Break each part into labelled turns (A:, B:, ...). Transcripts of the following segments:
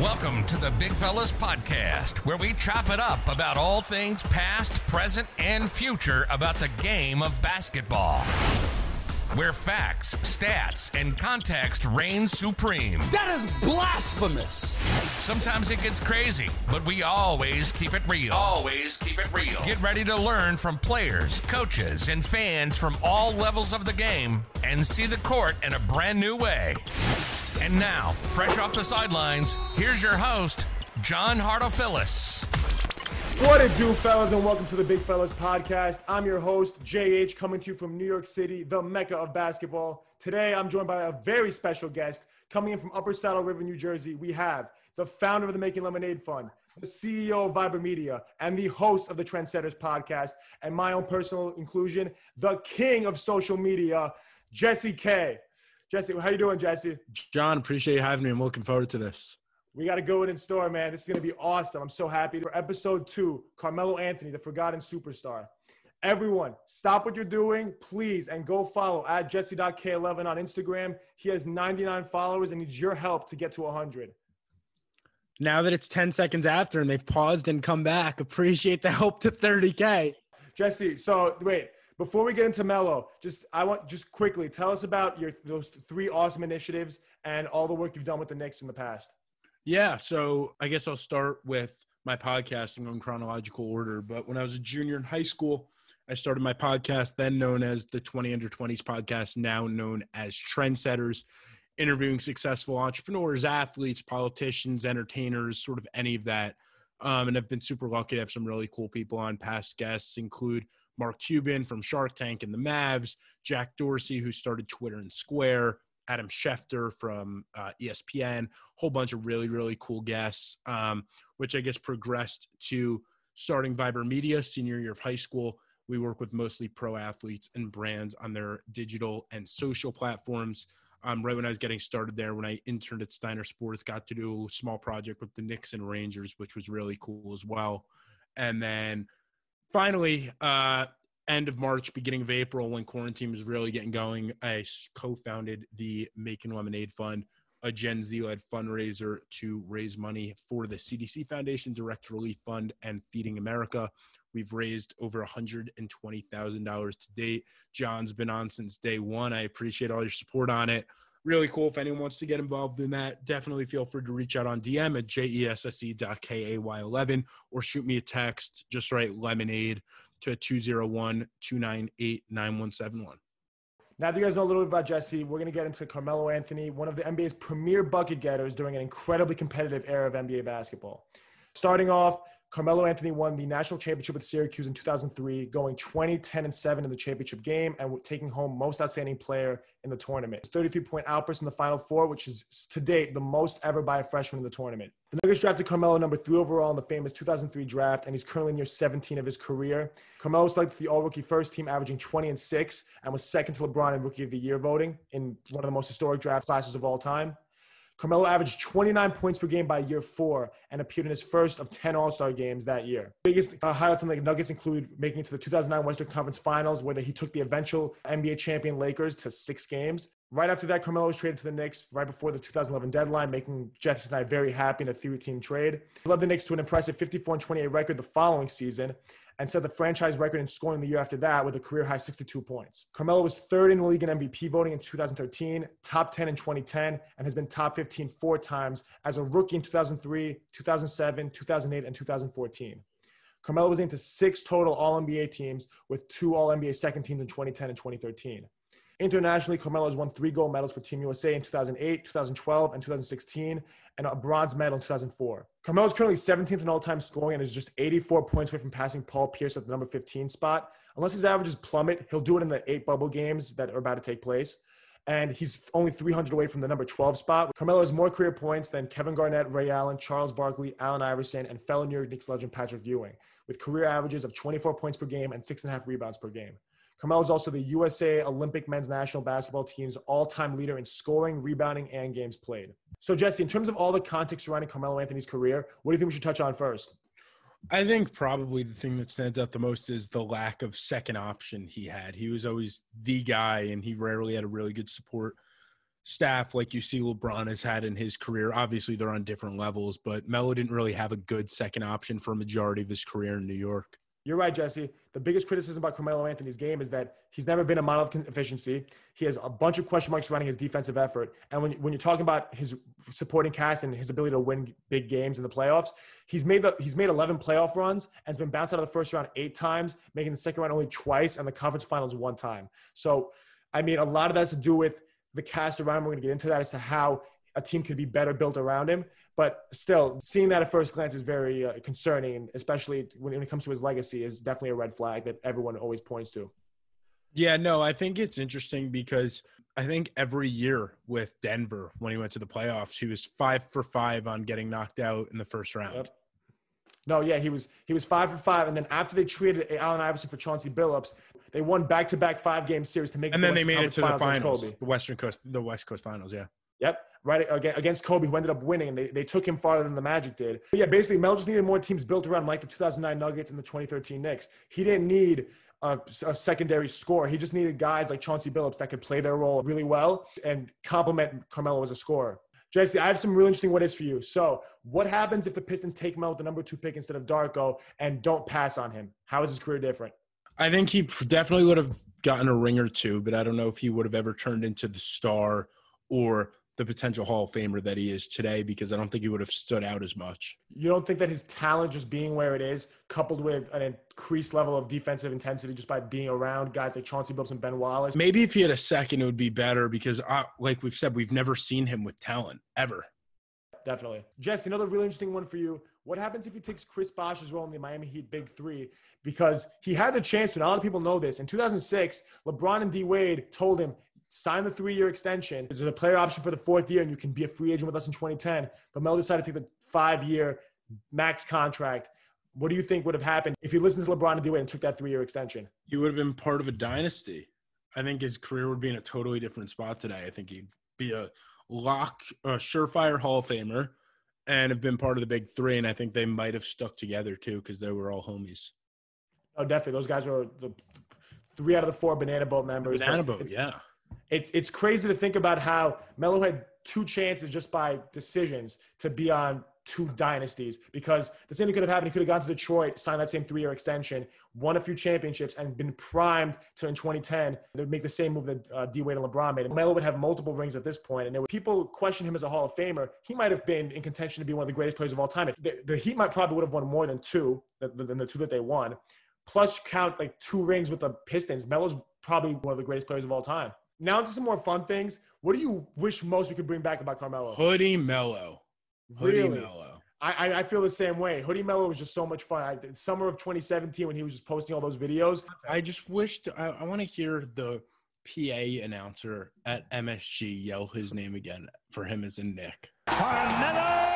A: Welcome to the Big Fellas Podcast, where we chop it up about all things past, present, and future about the game of basketball. Where facts, stats, and context reign supreme.
B: That is blasphemous.
A: Sometimes it gets crazy, but we always keep it real.
C: Always keep it real.
A: Get ready to learn from players, coaches, and fans from all levels of the game and see the court in a brand new way. And now, fresh off the sidelines, here's your host, John Hartophilus.
D: What it do, fellas, and welcome to the Big Fellas Podcast. I'm your host, JH, coming to you from New York City, the mecca of basketball. Today, I'm joined by a very special guest coming in from Upper Saddle River, New Jersey. We have the founder of the Making Lemonade Fund, the CEO of Viber Media, and the host of the Trendsetters Podcast, and my own personal inclusion, the king of social media, Jesse K. Jesse, how you doing, Jesse?
E: John, appreciate you having me. I'm looking forward to this.
D: We got to go in and store, man. This is going to be awesome. I'm so happy. For episode two, Carmelo Anthony, the forgotten superstar. Everyone, stop what you're doing, please, and go follow at jesse.k11 on Instagram. He has 99 followers and needs your help to get to 100.
E: Now that it's 10 seconds after and they've paused and come back, appreciate the help to 30K.
D: Jesse, so wait, before we get into Mello, just I want just quickly tell us about your those three awesome initiatives and all the work you've done with the Knicks in the past.
E: Yeah, so I guess I'll start with my podcasting on chronological order. But when I was a junior in high school, I started my podcast, then known as the 20 Under 20s podcast, now known as Trendsetters, interviewing successful entrepreneurs, athletes, politicians, entertainers, sort of any of that. Um, and I've been super lucky to have some really cool people on. Past guests include Mark Cuban from Shark Tank and the Mavs, Jack Dorsey, who started Twitter and Square, Adam Schefter from uh, ESPN, whole bunch of really, really cool guests, um, which I guess progressed to starting Viber Media senior year of high school. We work with mostly pro athletes and brands on their digital and social platforms. Um, right when I was getting started there, when I interned at Steiner Sports, got to do a small project with the Knicks and Rangers, which was really cool as well. And then finally, uh, end of March, beginning of April, when quarantine was really getting going, I co-founded the Making Lemonade Fund, a Gen Z-led fundraiser to raise money for the CDC Foundation Direct Relief Fund and Feeding America. We've raised over $120,000 to date. John's been on since day one. I appreciate all your support on it. Really cool. If anyone wants to get involved in that, definitely feel free to reach out on DM at jesse.kay11 or shoot me a text. Just write lemonade to 201-298-9171.
D: Now that you guys know a little bit about Jesse, we're going to get into Carmelo Anthony, one of the NBA's premier bucket getters during an incredibly competitive era of NBA basketball. Starting off, Carmelo Anthony won the national championship with Syracuse in 2003, going 20, 10, and 7 in the championship game and taking home most outstanding player in the tournament. His 33 point outburst in the Final Four, which is to date the most ever by a freshman in the tournament. The Nuggets drafted Carmelo number three overall in the famous 2003 draft, and he's currently in year 17 of his career. Carmelo selected the All Rookie First Team, averaging 20 and 6, and was second to LeBron in Rookie of the Year voting in one of the most historic draft classes of all time. Carmelo averaged 29 points per game by year four and appeared in his first of 10 All Star games that year. Biggest uh, highlights on the Nuggets include making it to the 2009 Western Conference Finals, where he took the eventual NBA champion Lakers to six games. Right after that, Carmelo was traded to the Knicks right before the 2011 deadline, making Jefferson and I very happy in a three-team trade. He led the Knicks to an impressive 54 and 28 record the following season, and set the franchise record in scoring the year after that with a career high 62 points. Carmelo was third in the league in MVP voting in 2013, top 10 in 2010, and has been top 15 four times as a rookie in 2003, 2007, 2008, and 2014. Carmelo was named to six total All NBA teams with two All NBA second teams in 2010 and 2013. Internationally, Carmelo has won three gold medals for Team USA in 2008, 2012, and 2016, and a bronze medal in 2004. Carmelo is currently 17th in all-time scoring and is just 84 points away from passing Paul Pierce at the number 15 spot. Unless his averages plummet, he'll do it in the eight bubble games that are about to take place. And he's only 300 away from the number 12 spot. Carmelo has more career points than Kevin Garnett, Ray Allen, Charles Barkley, Allen Iverson, and fellow New York Knicks legend Patrick Ewing, with career averages of 24 points per game and six and a half rebounds per game. Carmelo is also the USA Olympic men's national basketball team's all-time leader in scoring, rebounding, and games played. So, Jesse, in terms of all the context surrounding Carmelo Anthony's career, what do you think we should touch on first?
E: I think probably the thing that stands out the most is the lack of second option he had. He was always the guy, and he rarely had a really good support staff like you see LeBron has had in his career. Obviously, they're on different levels, but Melo didn't really have a good second option for a majority of his career in New York.
D: You're right, Jesse. The biggest criticism about Carmelo Anthony's game is that he's never been a model of efficiency. He has a bunch of question marks surrounding his defensive effort. And when, when you're talking about his supporting cast and his ability to win big games in the playoffs, he's made the he's made 11 playoff runs and has been bounced out of the first round eight times, making the second round only twice, and the conference finals one time. So, I mean, a lot of that has to do with the cast around. We're going to get into that as to how a team could be better built around him. But still, seeing that at first glance is very uh, concerning, especially when, when it comes to his legacy, is definitely a red flag that everyone always points to.
E: Yeah, no, I think it's interesting because I think every year with Denver, when he went to the playoffs, he was five for five on getting knocked out in the first round. Yep.
D: No, yeah, he was he was five for five, and then after they traded Allen Iverson for Chauncey Billups, they won back to back five game series to make.
E: And then the they made it to the finals, the Western Coast, the West Coast Finals. Yeah.
D: Yep. Right against Kobe, who ended up winning, and they, they took him farther than the Magic did. But yeah, basically, Mel just needed more teams built around like the 2009 Nuggets and the 2013 Knicks. He didn't need a, a, secondary score. He just needed guys like Chauncey Billups that could play their role really well and complement Carmelo as a scorer. Jesse, I have some really interesting what ifs for you. So, what happens if the Pistons take him out with the number two pick instead of Darko and don't pass on him? How is his career different?
E: I think he definitely would have gotten a ring or two, but I don't know if he would have ever turned into the star or the potential Hall of Famer that he is today because I don't think he would have stood out as much.
D: You don't think that his talent just being where it is, coupled with an increased level of defensive intensity just by being around guys like Chauncey Billups and Ben Wallace?
E: Maybe if he had a second, it would be better because, uh, like we've said, we've never seen him with talent ever.
D: Definitely. Jesse, another really interesting one for you. What happens if he takes Chris Bosh's role in the Miami Heat Big Three? Because he had the chance, and a lot of people know this. In 2006, LeBron and D Wade told him, sign the three year extension. There's a player option for the fourth year, and you can be a free agent with us in 2010. But Mel decided to take the five year max contract. What do you think would have happened if he listened to LeBron and D Wade and took that three year extension?
E: He would have been part of a dynasty. I think his career would be in a totally different spot today. I think he'd be a lock, a surefire Hall of Famer, and have been part of the big three. And I think they might have stuck together too because they were all homies.
D: Oh, definitely. Those guys were the three out of the four Banana Boat members.
E: Banana Boat, yeah
D: it's it's crazy to think about how Melo had two chances just by decisions to be on two dynasties because the same thing could have happened. He could have gone to Detroit, signed that same three-year extension, won a few championships, and been primed to in 2010 to make the same move that uh, D Wade and LeBron made. Melo would have multiple rings at this point, and people question him as a Hall of Famer. He might have been in contention to be one of the greatest players of all time. The, the Heat might probably would have won more than two than the two that they won. Plus, count like two rings with the Pistons. Melo's probably one of the greatest players of all time. Now to some more fun things. What do you wish most we could bring back about Carmelo?
E: Hoodie Melo.
D: Hoodie really? Melo. I, I feel the same way. Hoodie Melo was just so much fun. I, summer of 2017 when he was just posting all those videos.
E: I just wished I, I want to hear the PA announcer at MSG yell his name again for him as a Knick. Carmelo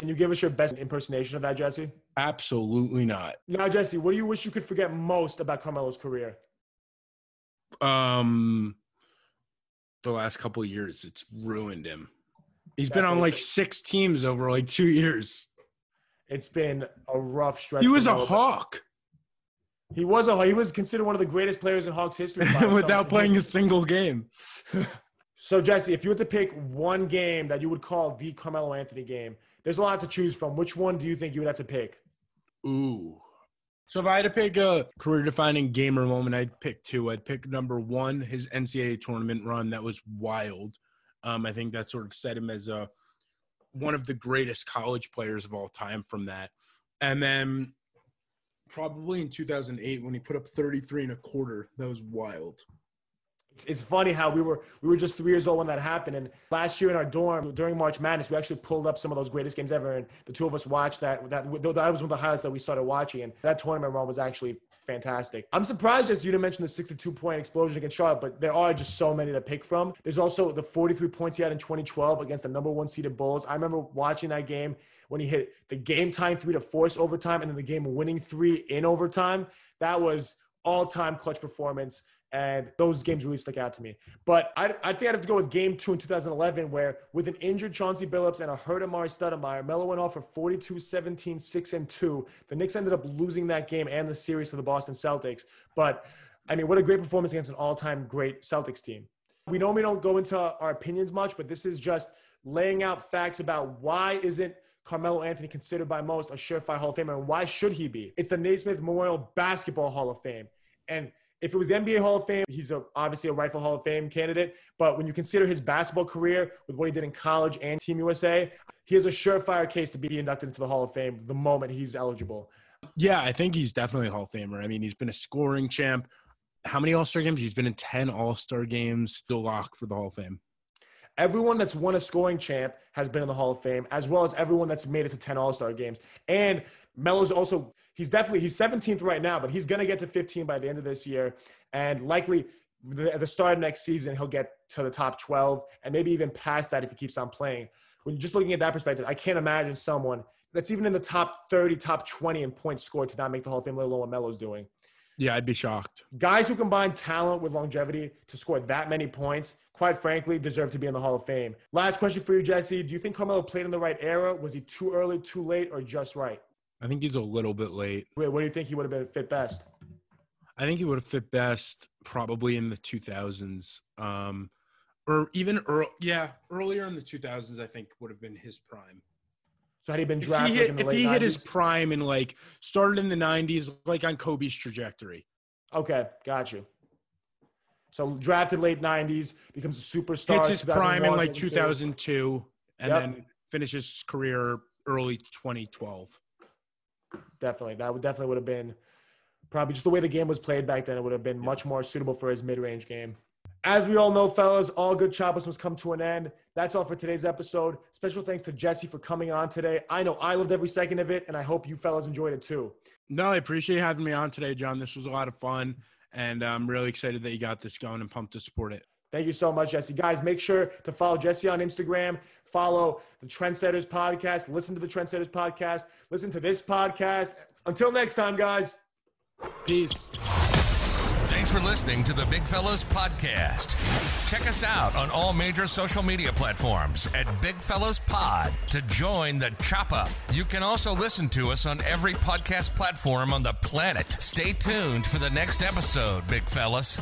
D: Can you give us your best impersonation of that, Jesse?
E: Absolutely not.
D: Now, Jesse, what do you wish you could forget most about Carmelo's career?
E: Um, the last couple years, it's ruined him. He's been on like six teams over like two years.
D: It's been a rough stretch.
E: He was a Hawk.
D: He was a he was considered one of the greatest players in Hawks history
E: without playing a single game.
D: so Jesse, if you had to pick one game that you would call the Carmelo Anthony game, there's a lot to choose from. Which one do you think you would have to pick?
E: Ooh. So if I had to pick a career-defining gamer moment, I'd pick two. I'd pick number one, his NCAA tournament run. That was wild. Um, I think that sort of set him as a one of the greatest college players of all time from that. And then probably in 2008 when he put up 33 and a quarter, that was wild
D: it's funny how we were we were just three years old when that happened. And last year in our dorm during march madness we actually pulled up some of those greatest games ever. And the two of us watched that that that was one of the highlights that we started watching. And that tournament run was actually fantastic. I'm surprised just you didn't mention the 62 point explosion against charlotte but there are just so many to pick from. There's also the 43 points he had in 2012 against the number one seeded bulls. I remember watching that game when he hit the game time three to force overtime and then the game winning three in overtime. That was all-time clutch performance and those games really stick out to me. But I, I think I'd have to go with game two in 2011, where with an injured Chauncey Billups and a hurt Amar'e Stoudemire, Melo went off for 42 17, 6 and 2. The Knicks ended up losing that game and the series to the Boston Celtics. But I mean, what a great performance against an all-time great Celtics team. We normally don't go into our opinions much, but this is just laying out facts about why isn't Carmelo Anthony considered by most a surefire Hall of Famer, and why should he be? It's the Naismith Memorial Basketball Hall of Fame, and if it was the NBA Hall of Fame, he's a, obviously a rightful Hall of Fame candidate. But when you consider his basketball career with what he did in college and Team USA, he has a surefire case to be inducted into the Hall of Fame the moment he's eligible.
E: Yeah, I think he's definitely a Hall of Famer. I mean, he's been a scoring champ. How many All Star games? He's been in 10 All Star games. Still lock for the Hall of Fame.
D: Everyone that's won a scoring champ has been in the Hall of Fame, as well as everyone that's made it to 10 All Star games. And Melo's also, he's definitely, he's 17th right now, but he's going to get to 15 by the end of this year. And likely at the start of next season, he'll get to the top 12 and maybe even past that if he keeps on playing. When you're just looking at that perspective, I can't imagine someone that's even in the top 30, top 20 in points scored to not make the Hall of Fame, let alone what Melo's doing.
E: Yeah, I'd be shocked.
D: Guys who combine talent with longevity to score that many points, quite frankly, deserve to be in the Hall of Fame. Last question for you, Jesse. Do you think Carmelo played in the right era? Was he too early, too late, or just right?
E: I think he's a little bit late.
D: Wait, what do you think he would have been fit best?
E: I think he would have fit best probably in the 2000s. Um, or even early, yeah, earlier in the 2000s, I think would have been his prime.
D: So had he been
E: If he
D: drafted
E: hit,
D: like in the
E: if he
D: 90s?
E: hit his prime and like started in the 90s, like on Kobe's trajectory.
D: Okay, got you. So drafted late 90s, becomes a superstar.
E: Hits his prime in like 2002 and
D: Yep.
E: then finishes his career early 2012.
D: Definitely. That would definitely would have been probably just the way the game was played back then. It would have been much more suitable for his mid-range game. As we all know, fellas, all good choppers must come to an end. That's all for today's episode. Special thanks to Jesse for coming on today. I know I loved every second of it, and I hope you fellas enjoyed it too.
E: No, I appreciate having me on today, John. This was a lot of fun. And I'm really excited that you got this going and pumped to support it.
D: Thank you so much, Jesse. Guys, make sure to follow Jesse on Instagram. Follow the Trendsetters podcast. Listen to the Trendsetters podcast. Listen to this podcast. Until next time, guys.
E: Peace.
A: Thanks for listening to the Big Fellas Podcast. Check us out on all major social media platforms at Big Fellas Pod to join the chop up. You can also listen to us on every podcast platform on the planet. Stay tuned for the next episode, Big Fellas.